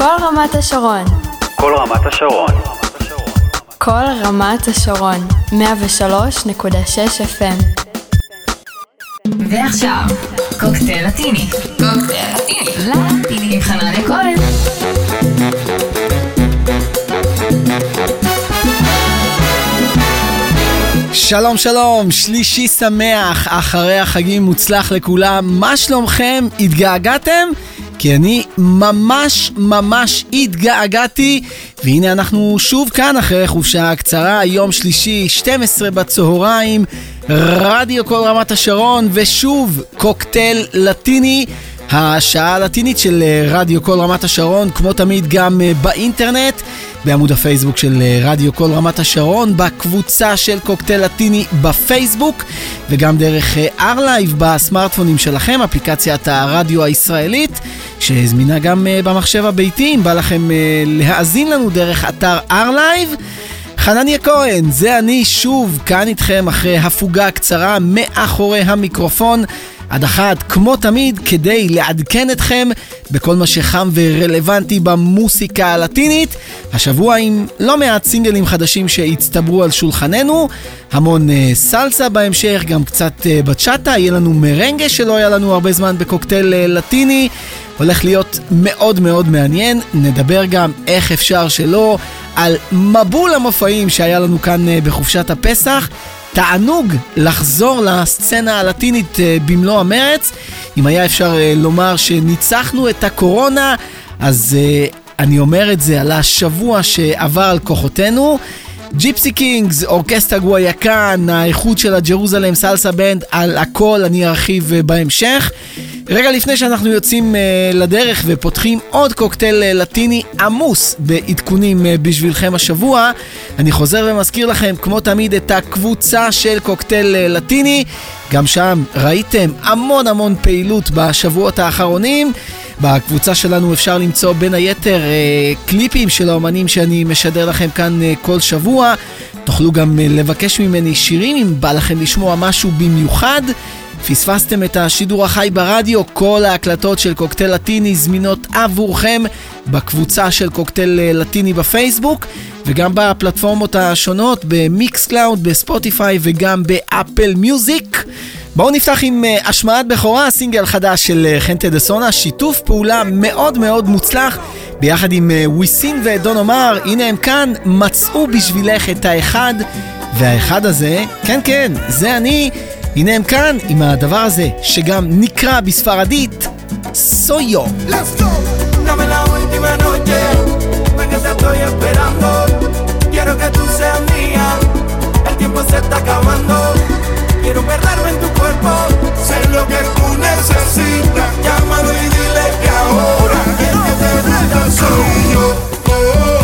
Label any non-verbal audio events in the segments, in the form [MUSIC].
כל רמת השרון. כל רמת השרון. כל רמת השרון. 103.6 FM. ועכשיו, קוקטייל לטיני. קוקטייל לטיני. לטיני. עם חנניה כהן. שלום שלום, שלישי שמח, אחרי החגים מוצלח לכולם, מה שלומכם? התגעגעתם? כי אני ממש ממש התגעגעתי, והנה אנחנו שוב כאן אחרי חופשה קצרה, יום שלישי, 12 בצהריים, רדיו כל רמת השרון, ושוב קוקטייל לטיני. השעה הלטינית של רדיו כל רמת השרון, כמו תמיד גם באינטרנט, בעמוד הפייסבוק של רדיו כל רמת השרון, בקבוצה של קוקטייל לטיני בפייסבוק, וגם דרך ארלייב בסמארטפונים שלכם, אפליקציית הרדיו הישראלית, שזמינה גם במחשב הביתי, אם בא לכם להאזין לנו דרך אתר ארלייב. חנניה כהן, זה אני שוב כאן איתכם אחרי הפוגה קצרה מאחורי המיקרופון. עד אחת, כמו תמיד, כדי לעדכן אתכם בכל מה שחם ורלוונטי במוסיקה הלטינית. השבוע עם לא מעט סינגלים חדשים שהצטברו על שולחננו, המון אה, סלסה בהמשך, גם קצת אה, בצ'אטה, יהיה לנו מרנגה שלא היה לנו הרבה זמן בקוקטייל אה, לטיני. הולך להיות מאוד מאוד מעניין, נדבר גם איך אפשר שלא על מבול המופעים שהיה לנו כאן בחופשת הפסח. תענוג לחזור לסצנה הלטינית במלוא המרץ. אם היה אפשר לומר שניצחנו את הקורונה, אז אני אומר את זה על השבוע שעבר על כוחותינו. ג'יפסי קינגס, אורקסטה גוואיאקן, האיכות של הג'רוזלם סלסה בנד, על הכל אני ארחיב בהמשך. רגע לפני שאנחנו יוצאים uh, לדרך ופותחים עוד קוקטייל uh, לטיני עמוס בעדכונים uh, בשבילכם השבוע, אני חוזר ומזכיר לכם, כמו תמיד, את הקבוצה של קוקטייל uh, לטיני. גם שם ראיתם המון המון פעילות בשבועות האחרונים. בקבוצה שלנו אפשר למצוא בין היתר אה, קליפים של האומנים שאני משדר לכם כאן אה, כל שבוע. תוכלו גם אה, לבקש ממני שירים אם בא לכם לשמוע משהו במיוחד. פספסתם את השידור החי ברדיו, כל ההקלטות של קוקטייל לטיני זמינות עבורכם בקבוצה של קוקטייל לטיני בפייסבוק וגם בפלטפורמות השונות במיקס קלאוד, בספוטיפיי וגם באפל מיוזיק. בואו נפתח עם אה, השמעת בכורה, סינגל חדש של חנטה דה זונה, שיתוף פעולה מאוד מאוד מוצלח ביחד עם אה, וויסין ודון עומר, הנה הם כאן, מצאו בשבילך את האחד, והאחד הזה, כן כן, זה אני, הנה הם כאן עם הדבר הזה, שגם נקרא בספרדית סויו. Let's go! Dame esperando, quiero que tú seas mía, el tiempo se está acabando. Quiero perderme en tu cuerpo, ser lo que tú necesitas. Llámalo y dile que ahora el que te soy yo. Oh.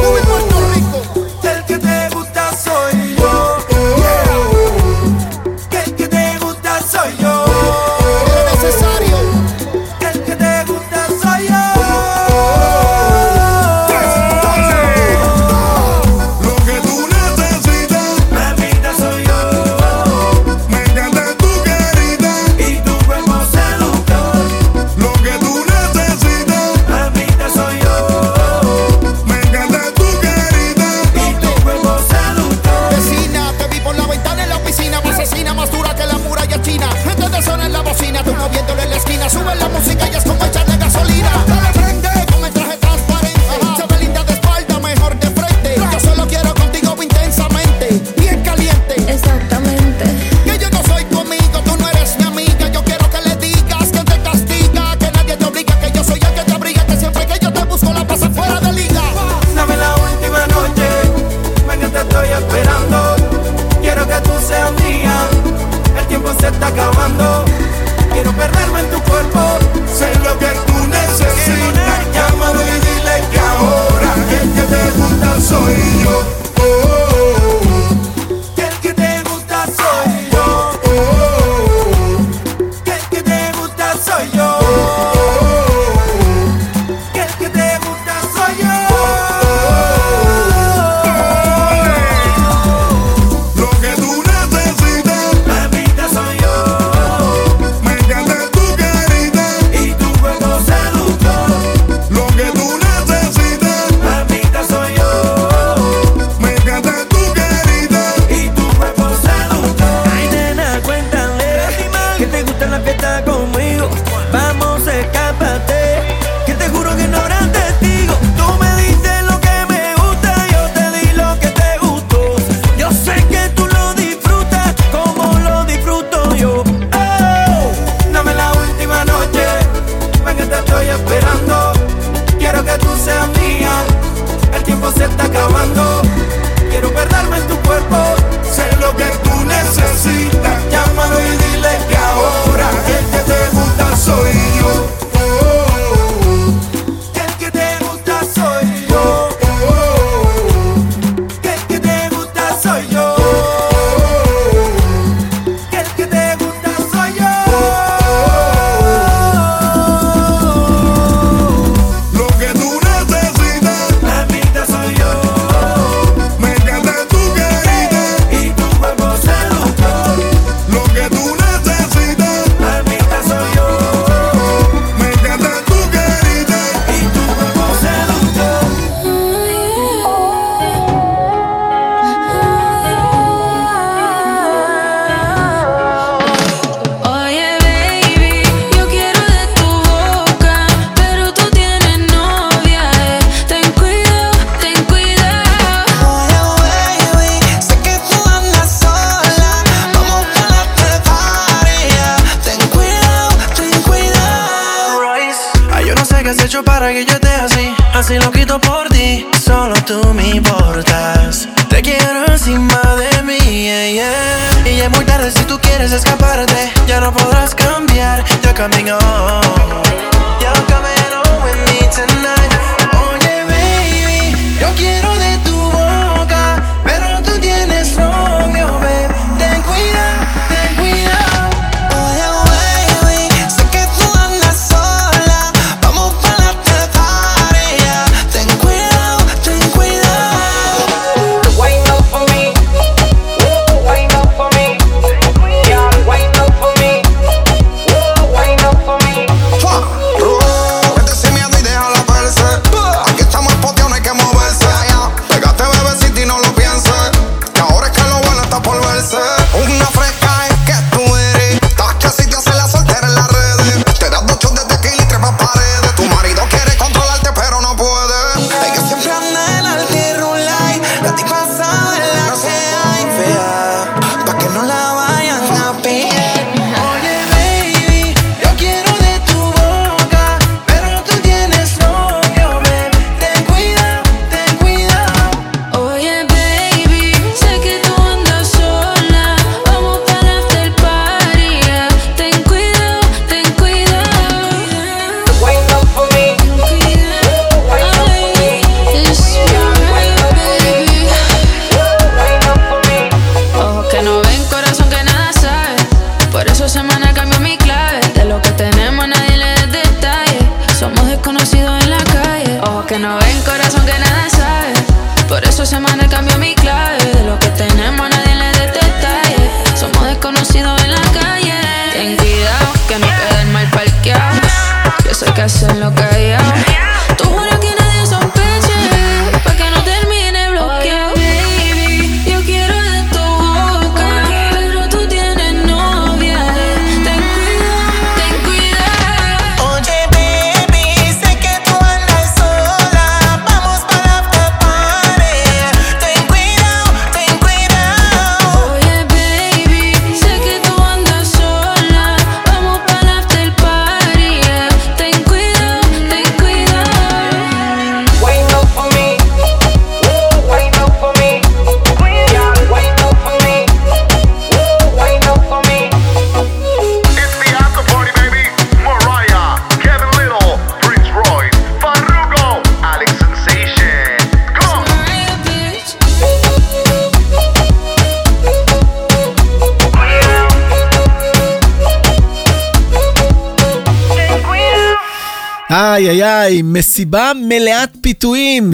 מסיבה מלאת פיתויים.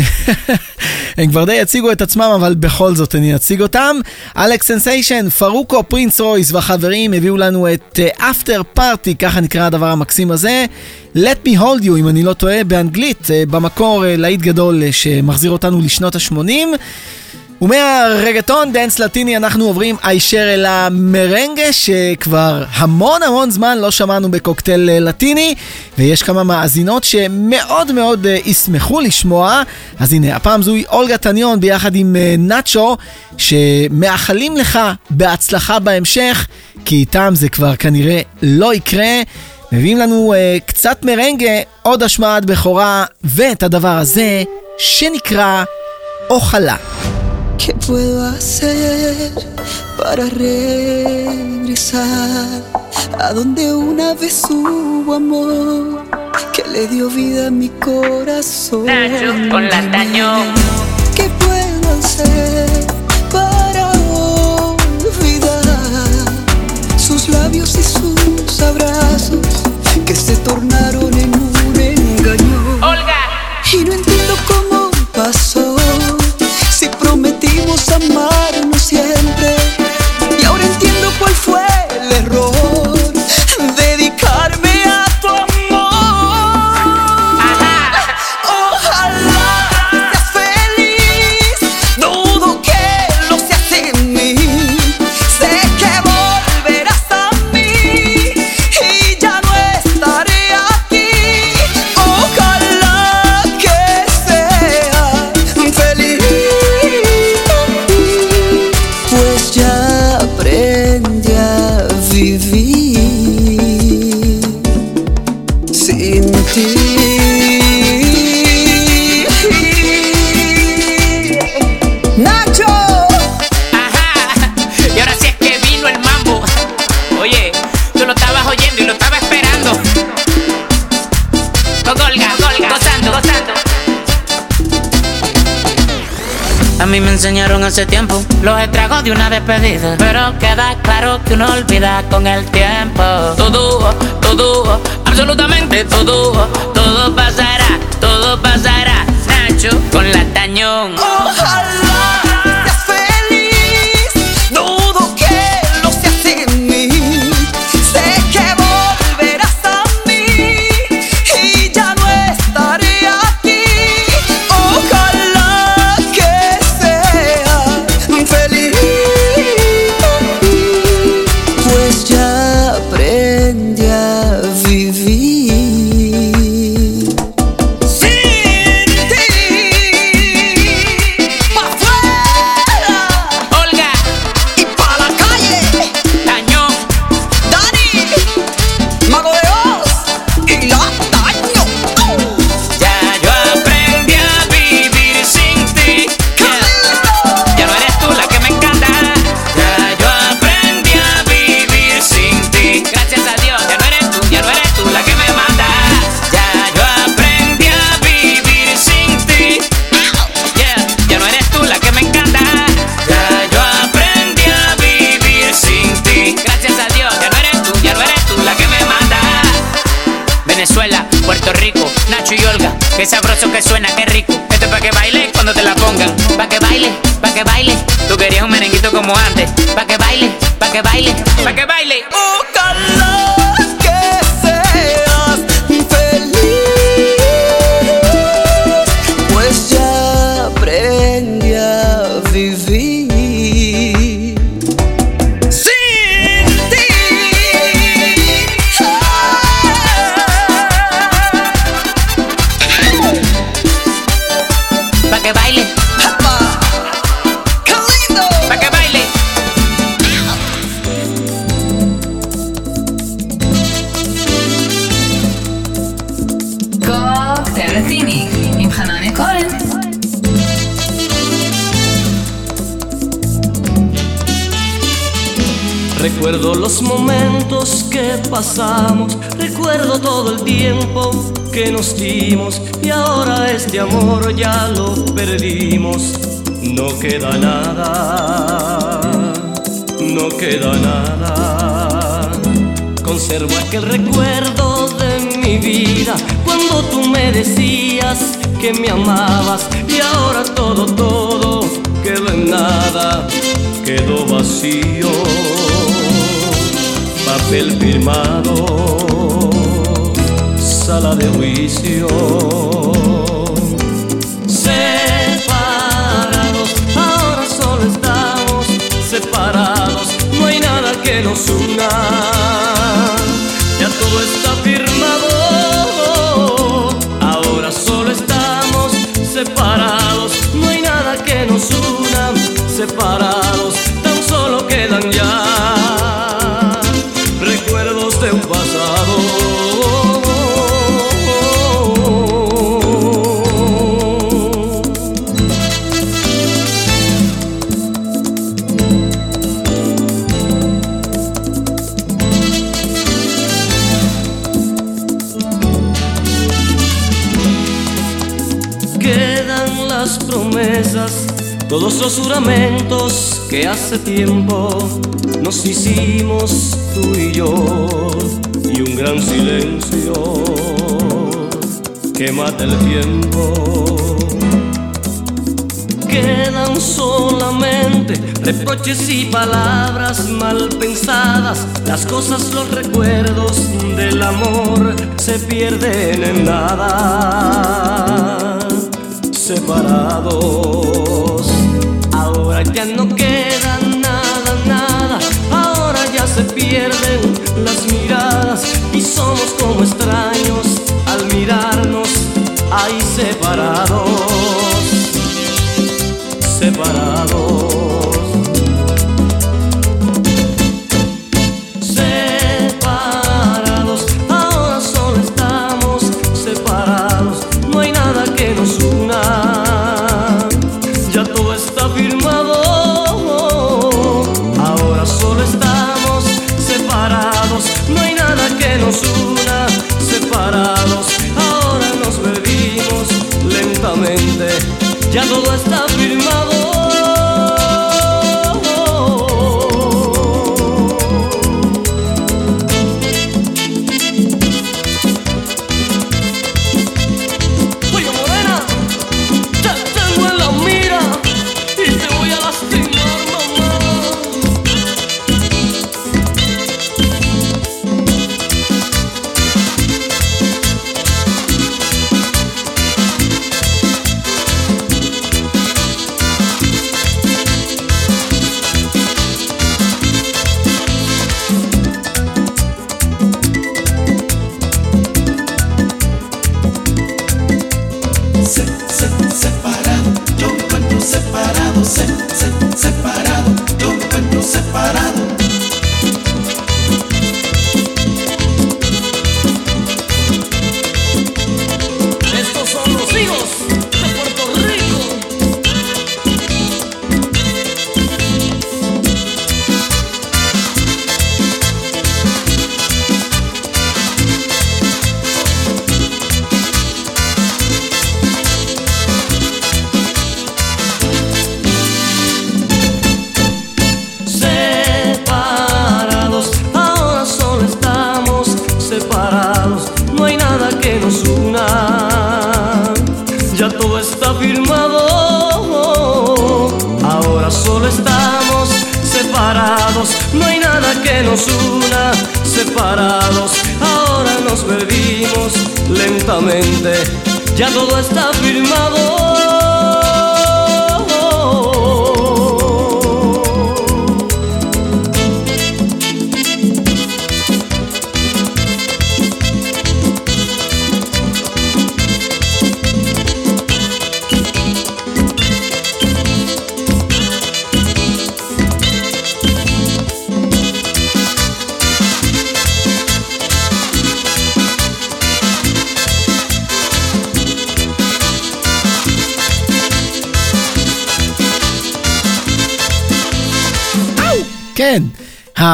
[LAUGHS] הם כבר די יציגו את עצמם, אבל בכל זאת אני אציג אותם. אלכס סנסיישן, פרוקו, פרינס רויס והחברים הביאו לנו את אה, After אה, Party, ככה נקרא הדבר המקסים הזה. Let me hold you, אם אני לא טועה, באנגלית, uh, במקור uh, להיט גדול uh, שמחזיר אותנו לשנות ה-80. ומהרגטון dance לטיני אנחנו עוברים הישר אל המרנגה שכבר המון המון זמן לא שמענו בקוקטייל אה, לטיני ויש כמה מאזינות שמאוד מאוד אה, ישמחו לשמוע אז הנה הפעם זוהי אולגה טניון ביחד עם אה, נאצ'ו שמאחלים לך בהצלחה בהמשך כי איתם זה כבר כנראה לא יקרה מביאים לנו אה, קצת מרנגה, עוד השמעת בכורה ואת הדבר הזה שנקרא אוכלה. ¿Qué puedo hacer para regresar a donde una vez hubo amor que le dio vida a mi corazón? Nacho con la ¿Qué puedo hacer para olvidar sus labios y sus abrazos que se tornaron en un engaño? Olga. Y no entiendo cómo pasó the money. A mí me enseñaron hace tiempo los estragos de una despedida. Pero queda claro que uno olvida con el tiempo. Todo, todo, absolutamente todo. Todo pasará, todo pasará. Nacho con la tañón. Ojalá que baile, Recuerdo los momentos que pasamos, recuerdo todo el tiempo que nos dimos y ahora este amor ya lo perdimos. No queda nada, no queda nada. Conservo aquel recuerdo de mi vida cuando tú me decías que me amabas y ahora todo, todo quedó en nada, quedó vacío. Papel firmado, sala de juicio. Separados, ahora solo estamos separados, no hay nada que nos una. Ya todo está firmado, ahora solo estamos separados, no hay nada que nos una. Separados, todos los juramentos que hace tiempo nos hicimos tú y yo, y un gran silencio que mata el tiempo. Quedan solamente reproches y palabras mal pensadas. Las cosas, los recuerdos del amor se pierden en nada. Separados, ya no queda nada, nada. Ahora ya se pierden las miradas y somos como extraños al mirarnos ahí separados.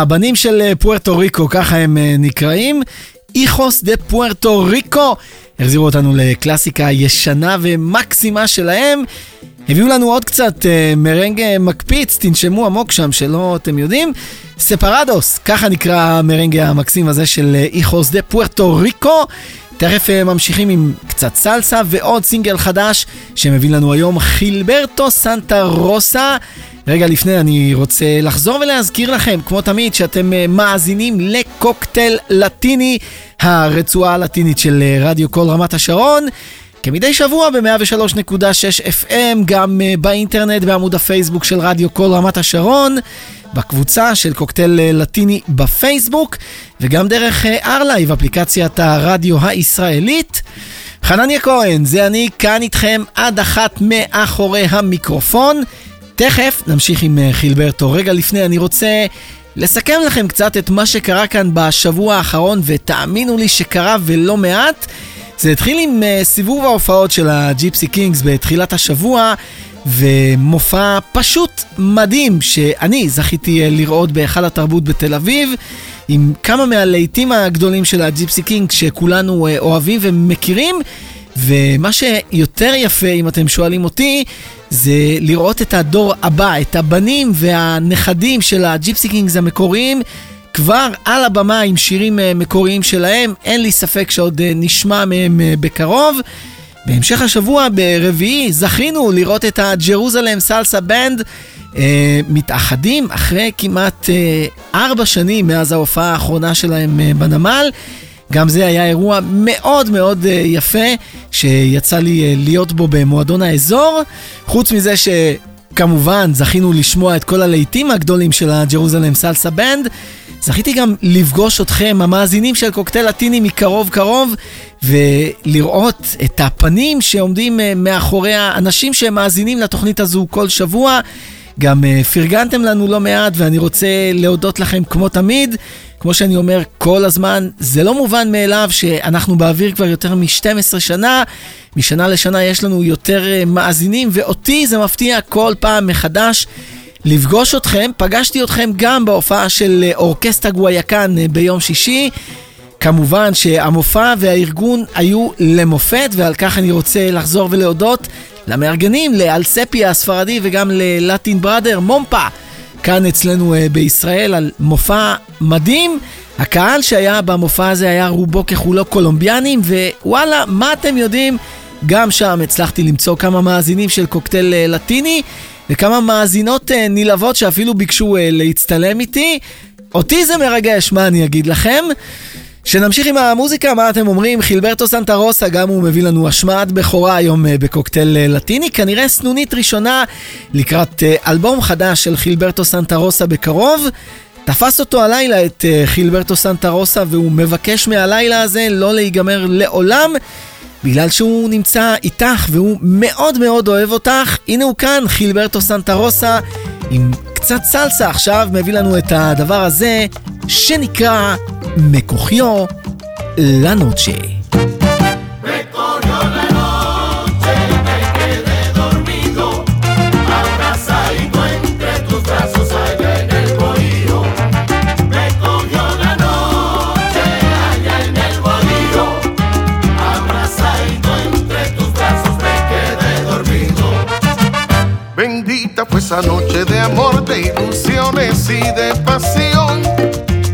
הבנים של אה, פוארטו ריקו, ככה הם אה, נקראים. איכוס דה פוארטו ריקו. החזירו אותנו לקלאסיקה ישנה ומקסימה שלהם. הביאו לנו עוד קצת אה, מרנג אה, מקפיץ, תנשמו עמוק שם, שלא אתם יודעים. ספרדוס, ככה נקרא המרנג המקסים הזה של איכוס דה פוארטו ריקו. תכף אה, ממשיכים עם קצת סלסה ועוד סינגל חדש שמביא לנו היום חילברטו סנטה רוסה. רגע לפני אני רוצה לחזור ולהזכיר לכם, כמו תמיד, שאתם אה, מאזינים לקוקטייל לטיני, הרצועה הלטינית של אה, רדיו כל רמת השרון. כמדי שבוע ב-103.6 FM, גם באינטרנט, בעמוד הפייסבוק של רדיו כל רמת השרון, בקבוצה של קוקטייל אה, לטיני בפייסבוק, וגם דרך ארלייב, אפליקציית הרדיו הישראלית. חנניה כהן, זה אני כאן איתכם עד אחת מאחורי המיקרופון. תכף נמשיך עם אה, חילברטו. רגע לפני אני רוצה לסכם לכם קצת את מה שקרה כאן בשבוע האחרון, ותאמינו לי שקרה ולא מעט. זה התחיל עם סיבוב ההופעות של הג'יפסי קינגס בתחילת השבוע, ומופע פשוט מדהים שאני זכיתי לראות בהיכל התרבות בתל אביב, עם כמה מהלהיטים הגדולים של הג'יפסי קינגס שכולנו uh, אוהבים ומכירים. ומה שיותר יפה, אם אתם שואלים אותי, זה לראות את הדור הבא, את הבנים והנכדים של הג'יפסי קינגס המקוריים, כבר על הבמה עם שירים אה, מקוריים שלהם. אין לי ספק שעוד אה, נשמע מהם אה, בקרוב. בהמשך השבוע, ברביעי, זכינו לראות את הג'רוזלם סלסה בנד אה, מתאחדים אחרי כמעט אה, ארבע שנים מאז ההופעה האחרונה שלהם אה, בנמל. גם זה היה אירוע מאוד מאוד אה, יפה, שיצא לי אה, להיות בו במועדון האזור. חוץ מזה שכמובן זכינו לשמוע את כל הלהיטים הגדולים של הג'רוזלם סלסה בנד. זכיתי גם לפגוש אתכם, המאזינים של קוקטייל לטיני מקרוב קרוב, ולראות את הפנים שעומדים אה, מאחורי האנשים שמאזינים לתוכנית הזו כל שבוע. גם uh, פרגנתם לנו לא מעט, ואני רוצה להודות לכם כמו תמיד. כמו שאני אומר כל הזמן, זה לא מובן מאליו שאנחנו באוויר כבר יותר מ-12 שנה. משנה לשנה יש לנו יותר uh, מאזינים, ואותי זה מפתיע כל פעם מחדש. לפגוש אתכם, פגשתי אתכם גם בהופעה של uh, אורקסטה גוויאקן uh, ביום שישי. כמובן שהמופע והארגון היו למופת, ועל כך אני רוצה לחזור ולהודות למארגנים, לאלספי הספרדי וגם ללטין בראדר, מומפה, כאן אצלנו אה, בישראל, על מופע מדהים. הקהל שהיה במופע הזה היה רובו ככולו קולומביאנים, ווואלה, מה אתם יודעים? גם שם הצלחתי למצוא כמה מאזינים של קוקטייל אה, לטיני, וכמה מאזינות אה, נלהבות שאפילו ביקשו אה, להצטלם איתי. אותי זה מרגש, מה אני אגיד לכם? שנמשיך עם המוזיקה, מה אתם אומרים? חילברטו סנטה רוסה, גם הוא מביא לנו השמעת בכורה היום אה, בקוקטייל לטיני, כנראה סנונית ראשונה לקראת אלבום חדש של חילברטו סנטה רוסה בקרוב. תפס אותו הלילה, את חילברטו סנטה רוסה, והוא מבקש מהלילה הזה לא להיגמר לעולם, בגלל שהוא נמצא איתך והוא מאוד מאוד אוהב אותך. הנה הוא כאן, חילברטו סנטה רוסה, עם קצת סלסה עכשיו, מביא לנו את הדבר הזה, שנקרא מקוחיו לנוצ'ה. Fue esa noche de amor, de ilusiones y de pasión.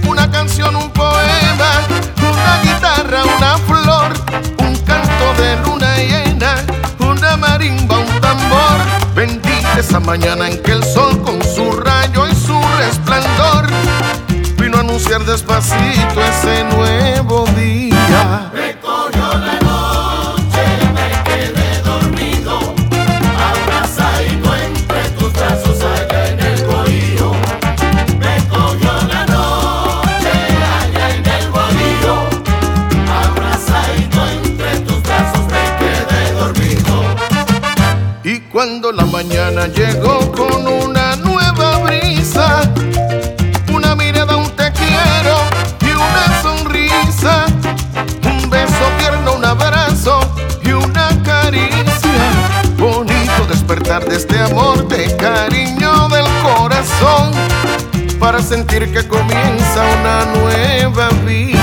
Una canción, un poema, una guitarra, una flor, un canto de luna llena, una marimba, un tambor. Bendita esa mañana en que el sol con su rayo y su resplandor vino a anunciar despacito ese nuevo día. Cuando la mañana llegó con una nueva brisa, una mirada, un te quiero y una sonrisa, un beso tierno, un abrazo y una caricia. Bonito despertar de este amor, de cariño del corazón, para sentir que comienza una nueva vida.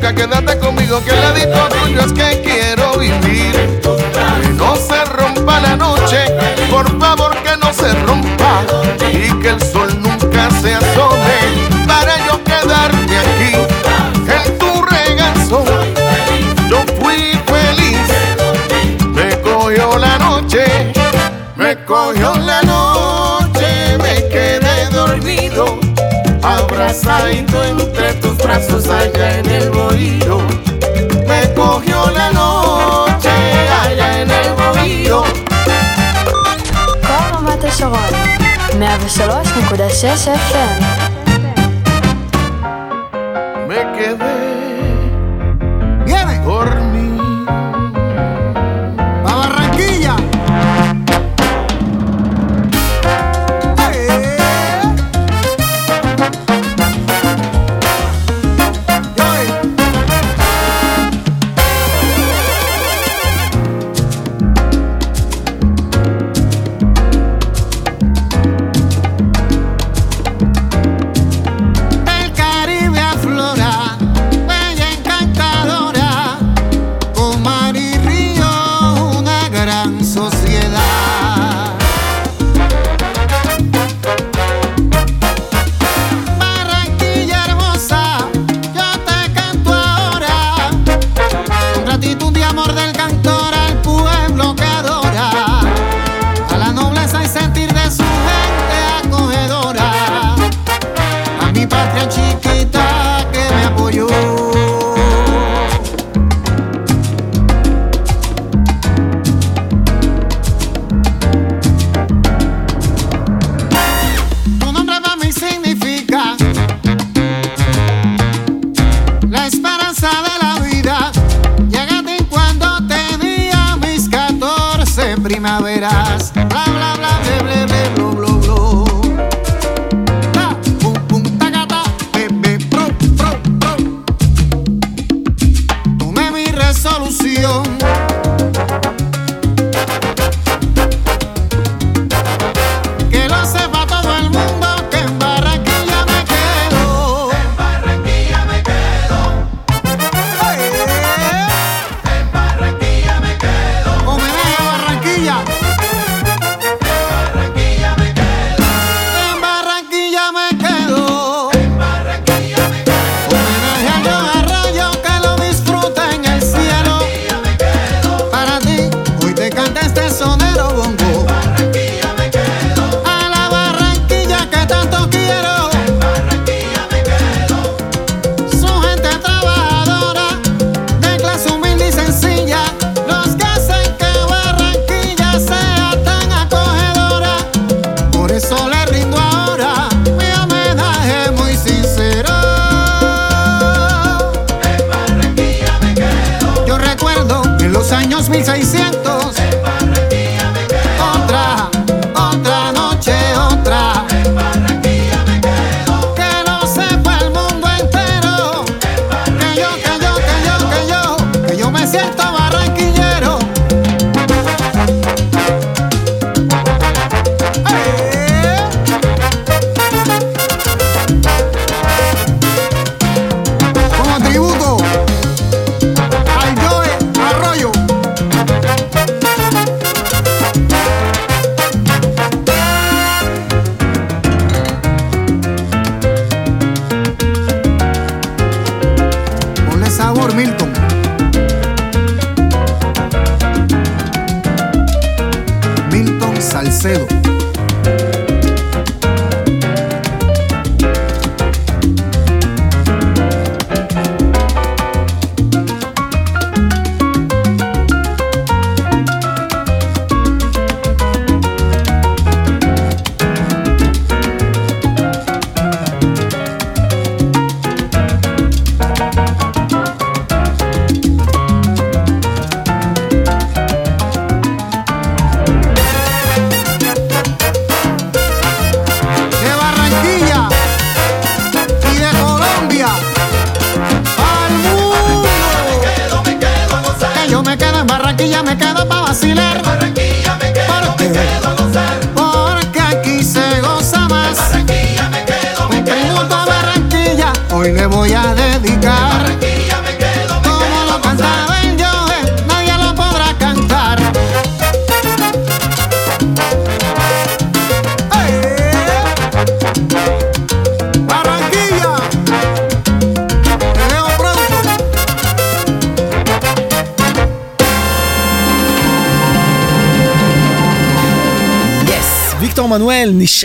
Nunca, quédate conmigo, que el ladito tuyo es que abrazadito entre tus brazos allá en el bohío. Me cogió la noche allá en el bohío. כל רמת השרון, 103.6 FM primaveras. Sabor, Milton.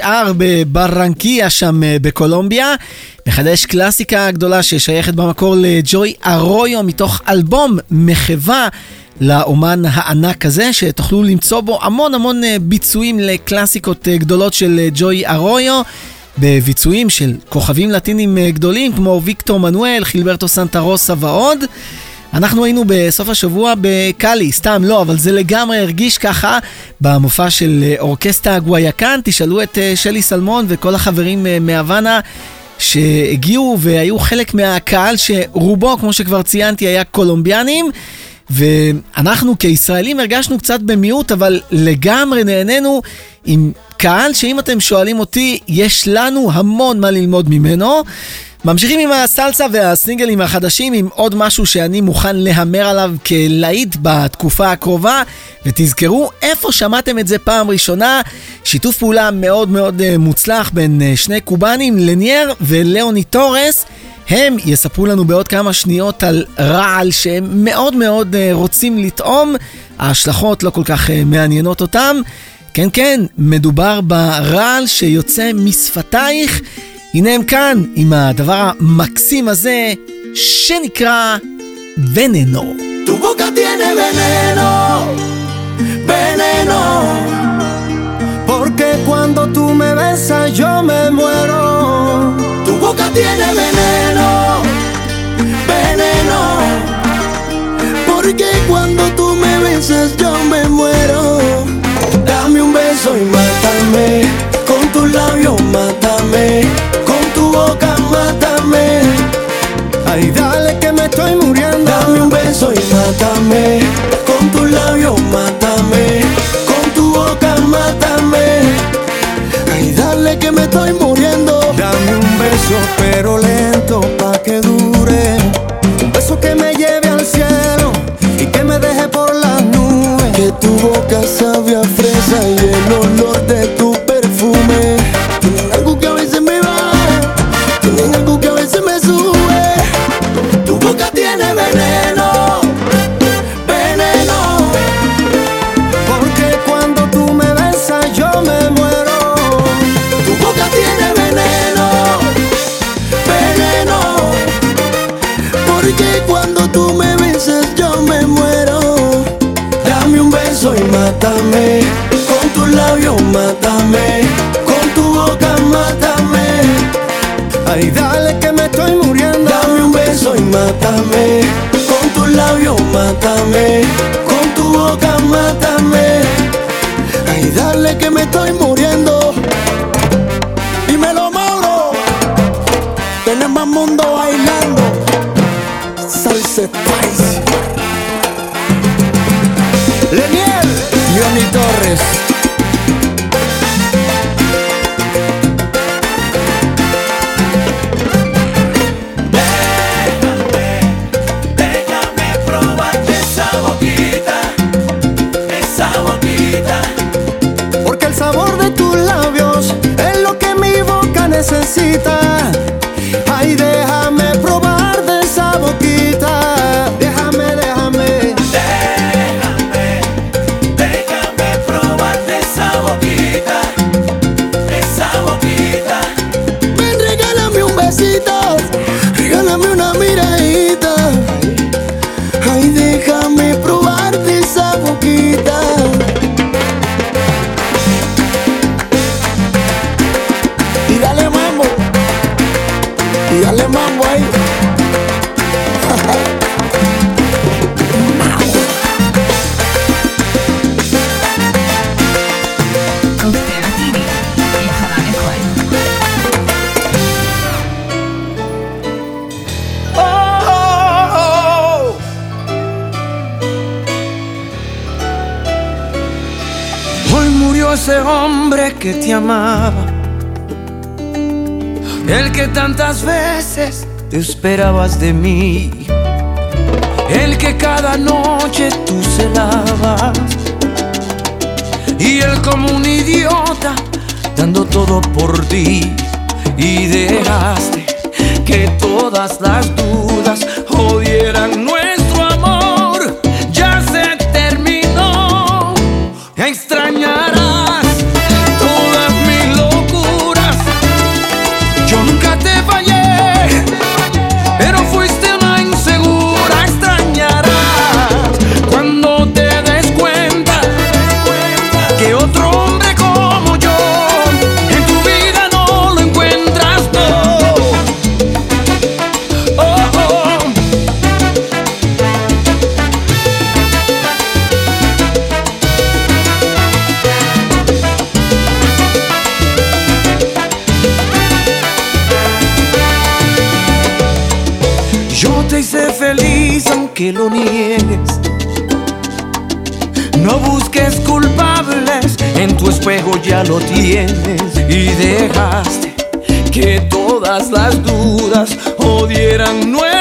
נשאר בברנקיה שם אה, בקולומביה, מחדש קלאסיקה גדולה ששייכת במקור לג'וי ארויו מתוך אלבום מחווה לאומן הענק הזה, שתוכלו למצוא בו המון המון אה, ביצועים לקלאסיקות אה, גדולות של ג'וי ארויו. בביצועים של כוכבים לטינים גדולים כמו ויקטור מנואל, חילברטו סנטה רוסה ועוד. אנחנו היינו בסוף השבוע בקאלי, סתם לא, אבל זה לגמרי הרגיש ככה במופע של אה, אורקסטה גוויאקן. תשאלו את אה, שלי סלמון וכל החברים אה, מהוואנה שהגיעו והיו חלק מהקהל שרובו, כמו שכבר ציינתי, היה קולומביאנים. ואנחנו כישראלים הרגשנו קצת במיעוט, אבל לגמרי נהנינו עם קהל שאם אתם שואלים אותי, יש לנו המון מה ללמוד ממנו. ממשיכים עם הסלסה והסינגלים החדשים עם עוד משהו שאני מוכן להמר עליו כלהיט בתקופה הקרובה ותזכרו איפה שמעתם את זה פעם ראשונה. שיתוף פעולה מאוד מאוד אה, מוצלח בין אה, שני קובנים לניאר ולאוני טורס. הם יספרו לנו בעוד כמה שניות על רעל שהם מאוד מאוד אה, רוצים לטעום. ההשלכות לא כל כך מעניינות אותם. כן כן מדובר ברעל שיוצא משפתייך הנה הם כאן עם הדבר המקסים הזה שנקרא Tu boca tiene veneno, veneno, porque cuando tú me besas yo me muero. Tu boca tiene veneno, veneno, porque cuando tú me besas yo me muero. Dame un beso y mátame, con tus labios mátame. Ay, dale que me estoy muriendo. Dame un beso y mátame. Con tus labios mátame. Con tu boca mátame. Ay, dale que me estoy muriendo. Dame un beso pero lento pa que dure. Un beso que me lleve al cielo y que me deje por las nubes. Que tu boca sabe a fresa y el olor de tu Porque cuando tú me besas yo me muero. Dame un beso y mátame. Con tus labios mátame. Con tu boca mátame. Ay, dale que me estoy muriendo. Dame un beso y mátame. Con tus labios mátame. Con tu boca mátame. Ay, dale que me estoy muriendo. Dímelo, Mauro. Tenemos mundo bailando. Johnny Torres. Déjame probarte esa boquita, esa boquita. Porque el sabor de tus labios es lo que mi boca necesita. Que te amaba. El que tantas veces te esperabas de mí. El que cada noche tú celabas. Y él como un idiota dando todo por ti. Y dejaste que todas las dudas jodieran lo. No busques culpables, en tu espejo ya lo tienes. Y dejaste que todas las dudas odieran nuestro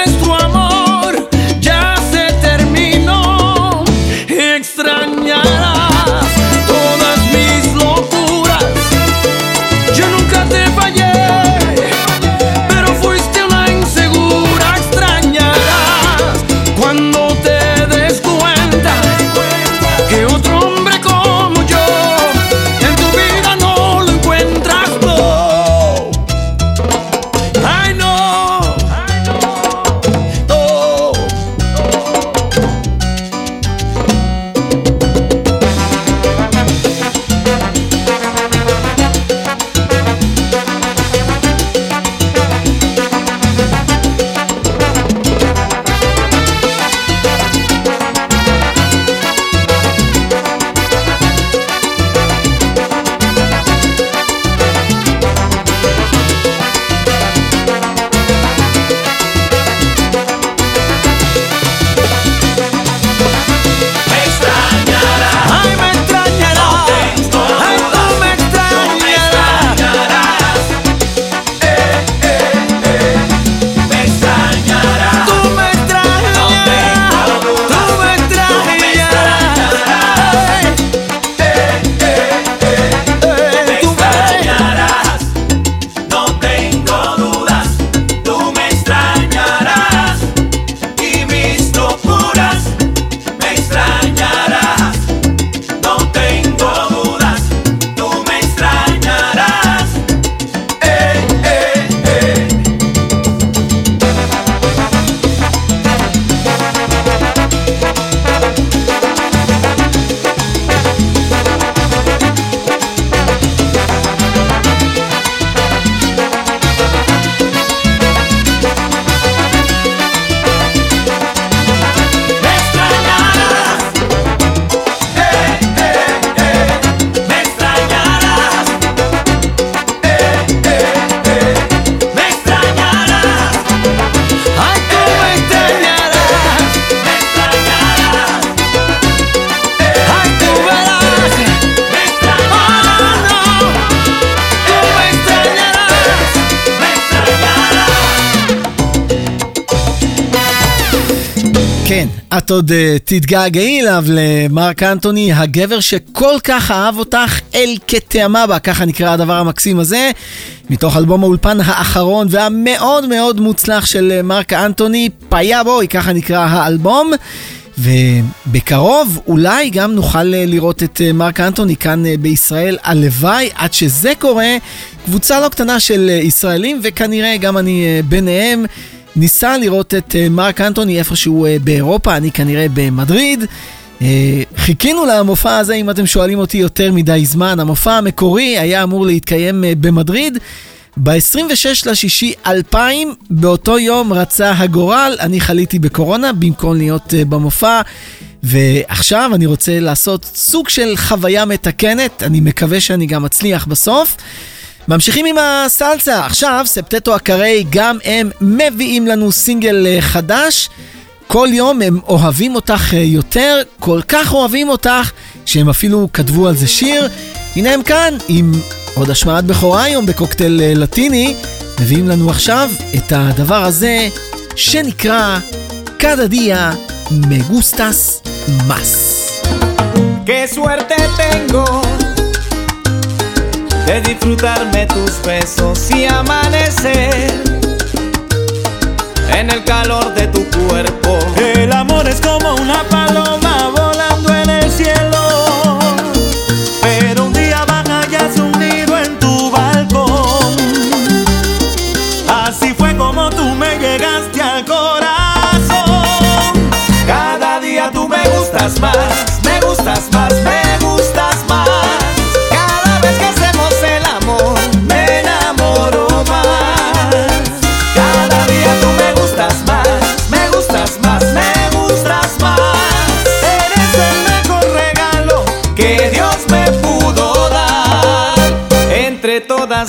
את עוד uh, תתגעגעי אליו למרק אנטוני, הגבר שכל כך אהב אותך אל כתאמבה, ככה נקרא הדבר המקסים הזה, מתוך אלבום האולפן האחרון והמאוד מאוד מוצלח של אה, מרק אנטוני, פיה בוי, ככה נקרא האלבום. ובקרוב אולי גם נוכל אה, לראות את מרק אנטוני כאן בישראל. הלוואי, עד שזה קורה, קבוצה לא קטנה של ישראלים, וכנראה גם אני ביניהם, ניסה לראות את אה, מרק אנטוני איפשהו אה, באירופה, אני כנראה במדריד. אה, חיכינו למופע הזה, אם אתם שואלים אותי יותר מדי זמן. המופע המקורי היה אמור להתקיים במדריד. ב-26 לשישי 2000, באותו יום רצה הגורל, אני חליתי בקורונה במקום להיות במופע. ועכשיו אני רוצה לעשות סוג של חוויה מתקנת, אני מקווה שאני גם אצליח בסוף. ממשיכים עם הסלסה, עכשיו ספטטו הקרי גם הם מביאים לנו סינגל אה, חדש. כל יום הם אוהבים אותך אה, יותר, כל כך אוהבים אותך, שהם אפילו כתבו על זה שיר. הנה הם כאן עם עוד השמעת בכורה היום בקוקטייל אה, לטיני, מביאים לנו עכשיו את הדבר הזה שנקרא Cada día me gustas suerte tengo de disfrutarme tus besos y amanecer en el calor de tu cuerpo. El amor es como una paloma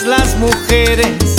las mujeres,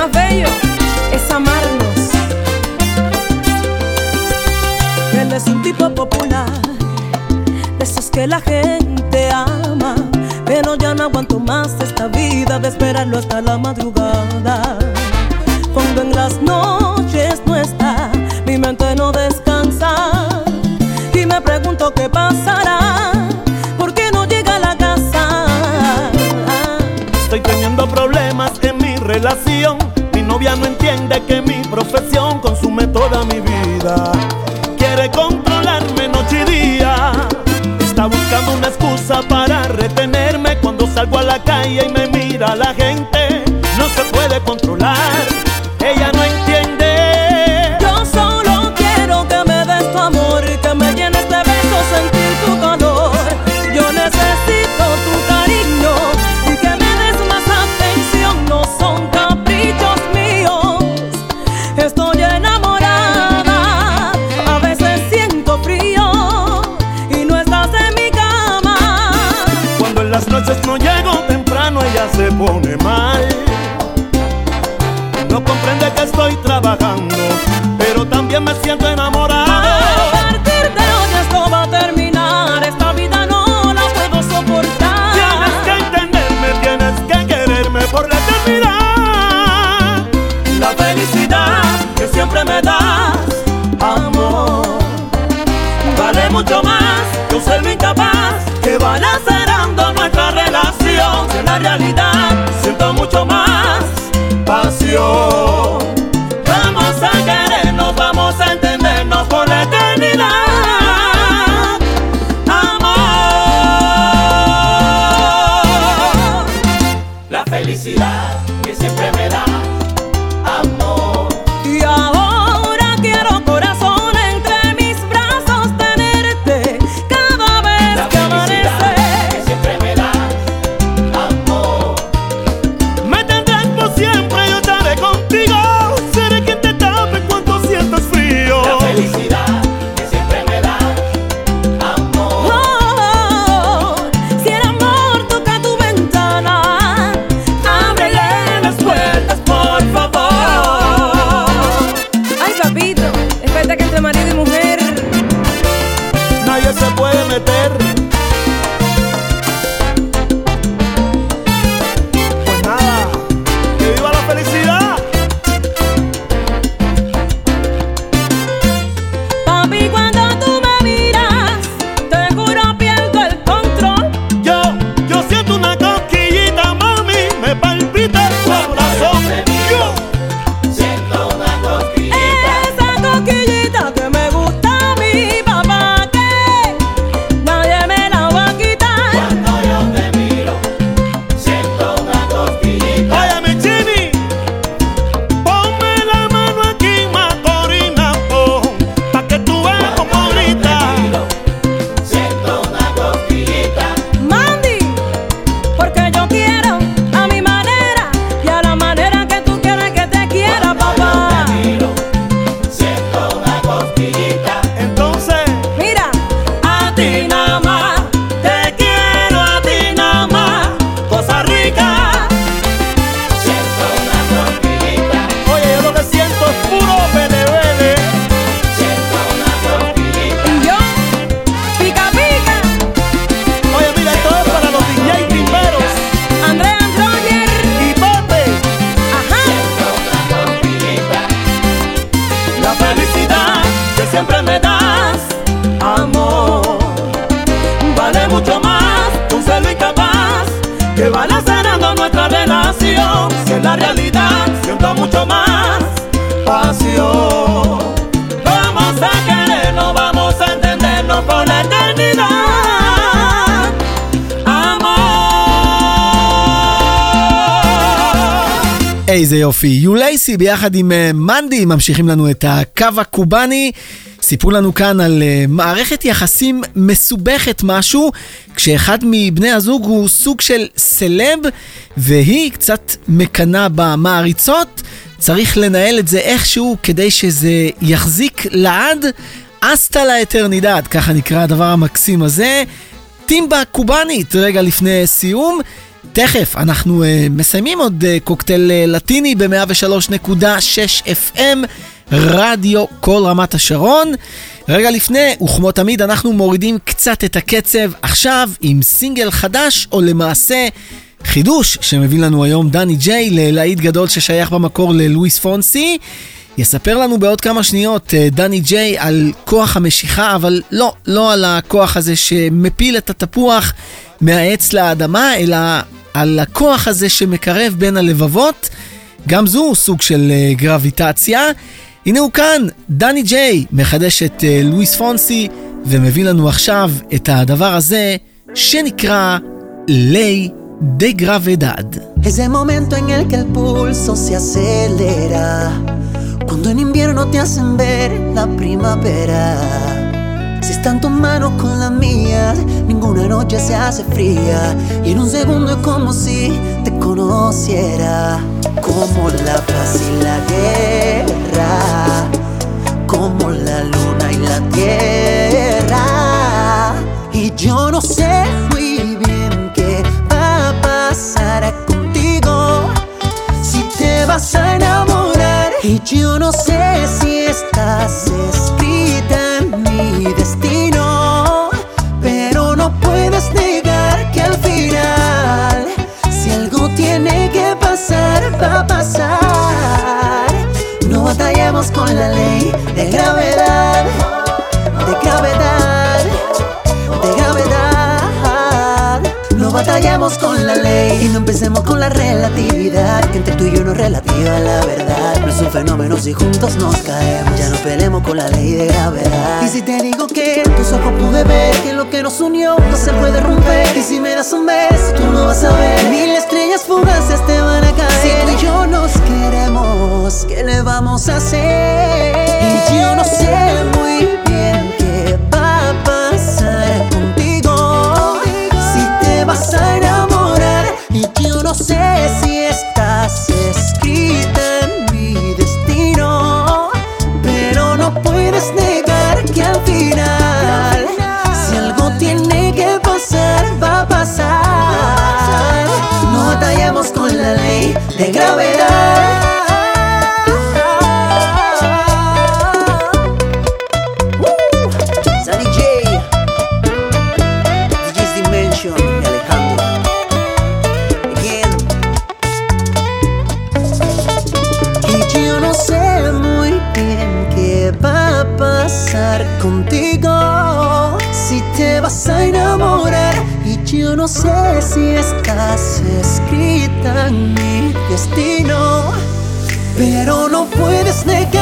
más bello es amarnos. Él es un tipo popular, de esos que la gente ama. Pero ya no aguanto más esta vida de esperarlo hasta la madrugada. Cuando en las noches no está, mi mente no descansa. Y me pregunto qué pasará, porque no llega a la casa? Estoy teniendo problemas en mi relación no entiende que mi profesión consume toda mi vida. Quiere controlarme noche y día. Está buscando una excusa para retenerme cuando salgo a la calle y me mira la gente. No se puede controlar. que siempre me da. en la realidad siento mucho más pasión. Vamos a querernos, vamos a entendernos por la eternidad. Amor. איזה יופי. יולייסי ביחד עם מנדי ממשיכים לנו את הקו הקובאני. סיפרו לנו כאן על אה, מערכת יחסים מסובכת משהו, כשאחד מבני הזוג הוא סוג של סלב, והיא קצת מקנה במעריצות. צריך לנהל את זה איכשהו כדי שזה יחזיק לעד. אסתה לה אטרנידד, ככה נקרא הדבר המקסים הזה. טימבה קובאנית, רגע לפני סיום. תכף, אנחנו uh, מסיימים עוד uh, קוקטייל uh, לטיני ב-103.6 FM, רדיו כל רמת השרון. רגע לפני, וכמו תמיד, אנחנו מורידים קצת את הקצב עכשיו עם סינגל חדש, או למעשה חידוש שמביא לנו היום דני ג'יי ללהיט גדול ששייך במקור ללואיס פונסי. יספר לנו בעוד כמה שניות דני ג'יי על כוח המשיכה, אבל לא, לא על הכוח הזה שמפיל את התפוח מהעץ לאדמה, אלא על הכוח הזה שמקרב בין הלבבות. גם זו סוג של אה, גרביטציה. הנה הוא כאן, דני ג'יי מחדש את אה, לואיס פונסי ומביא לנו עכשיו את הדבר הזה שנקרא ליי de gravedad. Ese momento en el que el pulso se acelera. Cuando en invierno te hacen ver la primavera. Están tus manos con las mías, ninguna noche se hace fría. Y en un segundo es como si te conociera. Como la paz y la guerra. Como la luna y la tierra. Y yo no sé muy bien qué va a pasar contigo. Si te vas a enamorar. Y yo no sé si estás escrita va a pasar. No batallemos con la ley de gravedad, de gravedad, de gravedad. No batallemos con la ley y no empecemos con la relatividad. Que entre tú y yo no es relativa la verdad. No es un fenómeno si juntos nos caemos. Ya no peleemos con la ley de gravedad. Que tus ojos pude ver que lo que nos unió no se puede romper. Y si me das un beso, tú no vas a ver. Mil estrellas fugaces te van a caer. Si tú y yo nos queremos, ¿qué le vamos a hacer? Y yo no sé muy bien qué va a pasar contigo. Si te vas a enamorar y yo no sé si estás escrita en mi destino, pero no puedes negar de gravedad. Destino. Pero no puedes negar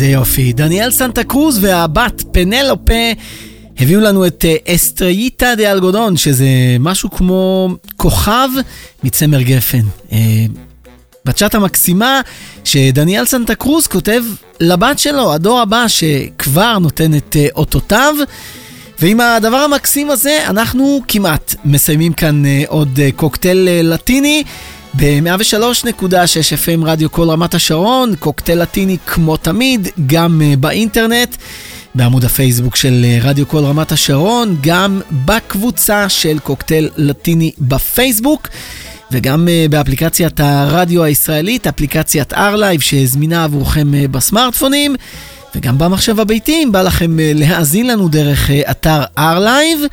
איזה יופי. דניאל סנטה קרוז והבת פנלופה הביאו לנו את אה, Estrellita de Algodón, שזה משהו כמו כוכב מצמר גפן. אה, בצ'אטה המקסימה שדניאל סנטה קרוז כותב לבת שלו, הדור הבא שכבר נותן את אה, אותותיו. ועם הדבר המקסים הזה אנחנו כמעט מסיימים כאן עוד קוקטייל לטיני. ב-103.6 FM רדיו כל רמת השרון, קוקטייל לטיני כמו תמיד, גם אה, באינטרנט, בעמוד הפייסבוק של אה, רדיו כל רמת השרון, גם בקבוצה של קוקטייל לטיני בפייסבוק. וגם אה, באפליקציית הרדיו הישראלית, אפליקציית R-Live שזמינה עבורכם בסמארטפונים, וגם במחשב הביתי, אם בא לכם להאזין לנו דרך אתר R-Live.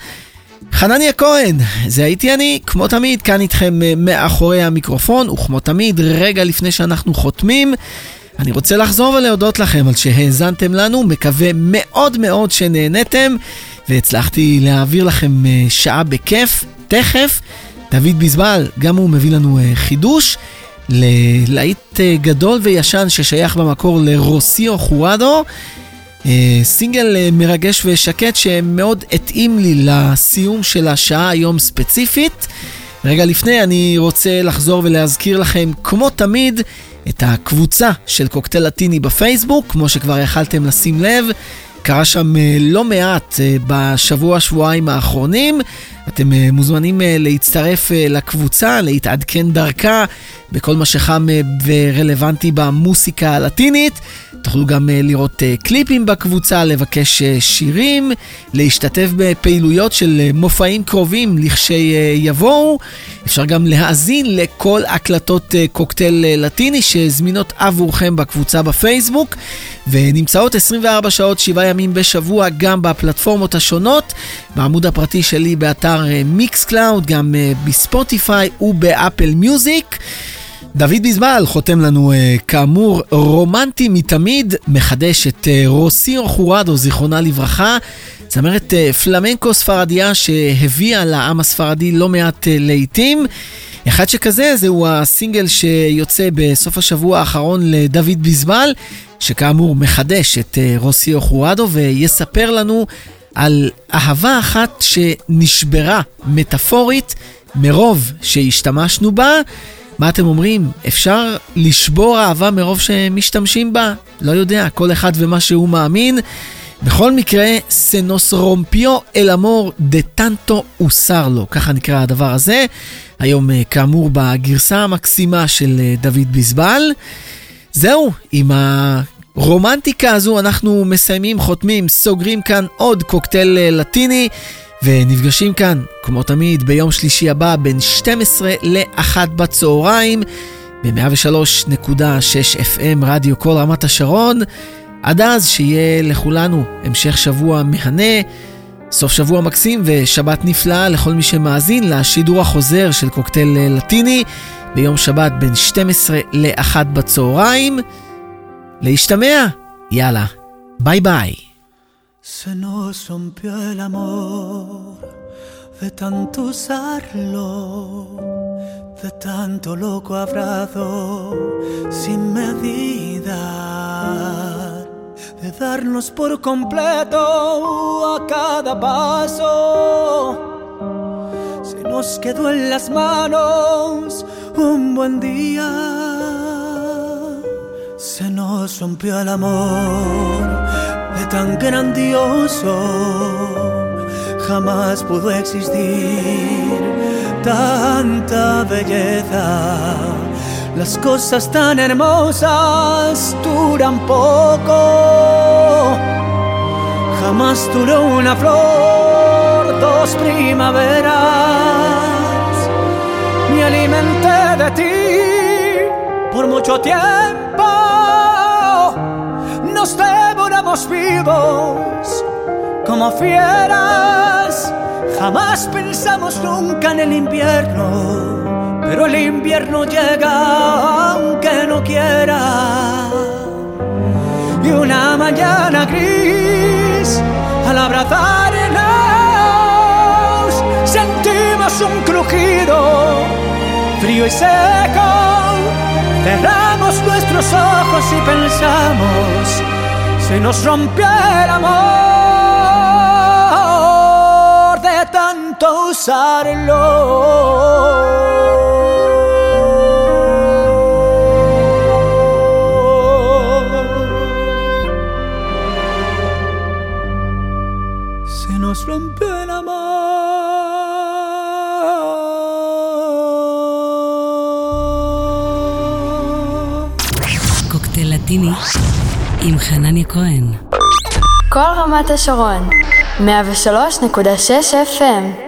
חנניה כהן, זה הייתי אני, כמו תמיד, כאן איתכם אה, מאחורי המיקרופון, וכמו תמיד, רגע לפני שאנחנו חותמים, אני רוצה לחזור ולהודות לכם על שהאזנתם לנו, מקווה מאוד מאוד שנהנתם, והצלחתי להעביר לכם אה, שעה בכיף. תכף, דוד ביזבל, גם הוא מביא לנו אה, חידוש. ללהיט גדול וישן ששייך במקור לרוסיו חורדו. אה, סינגל אה, מרגש ושקט שמאוד התאים לי לסיום של השעה היום ספציפית. רגע לפני אני רוצה לחזור ולהזכיר לכם, כמו תמיד, את הקבוצה של קוקטייל לטיני בפייסבוק, כמו שכבר יכלתם לשים לב. קרה שם אה, לא מעט בשבוע-שבועיים האחרונים. אתם אה, מוזמנים אה, להצטרף אה, לקבוצה, להתעדכן דרכה בכל מה שחם ורלוונטי במוסיקה הלטינית. תוכלו גם לראות קליפים בקבוצה, לבקש שירים, להשתתף בפעילויות של מופעים קרובים לכשיבואו. אפשר גם להאזין לכל הקלטות קוקטייל לטיני שזמינות עבורכם בקבוצה בפייסבוק, ונמצאות 24 שעות, 7 ימים בשבוע גם בפלטפורמות השונות, בעמוד הפרטי שלי באתר Mixcloud, גם אה, בספוטיפיי וב Apple Music. דוד ביסבל חותם לנו uh, כאמור רומנטי מתמיד, מחדש את רוסיו חורדו, זיכרונה לברכה, זמרת פלמנקו ספרדיה שהביאה לעם הספרדי לא מעט לעיתים. אחד שכזה זהו הסינגל שיוצא בסוף השבוע האחרון לדוד ביזבל, שכאמור מחדש את רוסיו חורדו ויספר לנו על אהבה אחת שנשברה מטאפורית מרוב שהשתמשנו בה. מה אתם אומרים? אפשר לשבור אהבה מרוב שמשתמשים בה? לא יודע, כל אחד ומה שהוא מאמין. בכל מקרה, סנוס רומפיו אל אמור דה טנטו אוסרלו, ככה נקרא הדבר הזה. היום, אה, כאמור, בגרסה המקסימה של אה, דוד ביזבל. זהו, עם הרומנטיקה הזו אנחנו מסיימים, חותמים, סוגרים כאן עוד קוקטייל אה, לטיני. ונפגשים כאן, כמו תמיד, ביום שלישי הבא בין 12 ל-1 בצהריים ב-103.6 FM רדיו כל רמת השרון. עד אז שיהיה לכולנו המשך שבוע מהנה, סוף שבוע מקסים ושבת נפלאה לכל מי שמאזין לשידור החוזר של קוקטייל לטיני ביום שבת בין 12 ל-1 בצהריים. להשתמע, יאללה, ביי ביי. Se nos rompió el amor de tanto usarlo, de tanto loco abrazo sin medida, de darnos por completo a cada paso. Se nos quedó en las manos un buen día, se nos el amor de tan grandioso jamás pudo existir tanta belleza. Las cosas tan hermosas duran poco. Jamás duró una flor, dos primaveras. Me alimenté de ti por mucho tiempo devoramos vivos como fieras. Jamás pensamos nunca en el invierno, pero el invierno llega aunque no quiera. Y una mañana gris, al abrazarnos, sentimos un crujido frío y seco Cerramos nuestros ojos y pensamos, se nos rompió el amor de tanto usarlo. Se nos rompió el amor. Cóctel Latini עם חנניה כהן. כל רמת השרון, 103.6 FM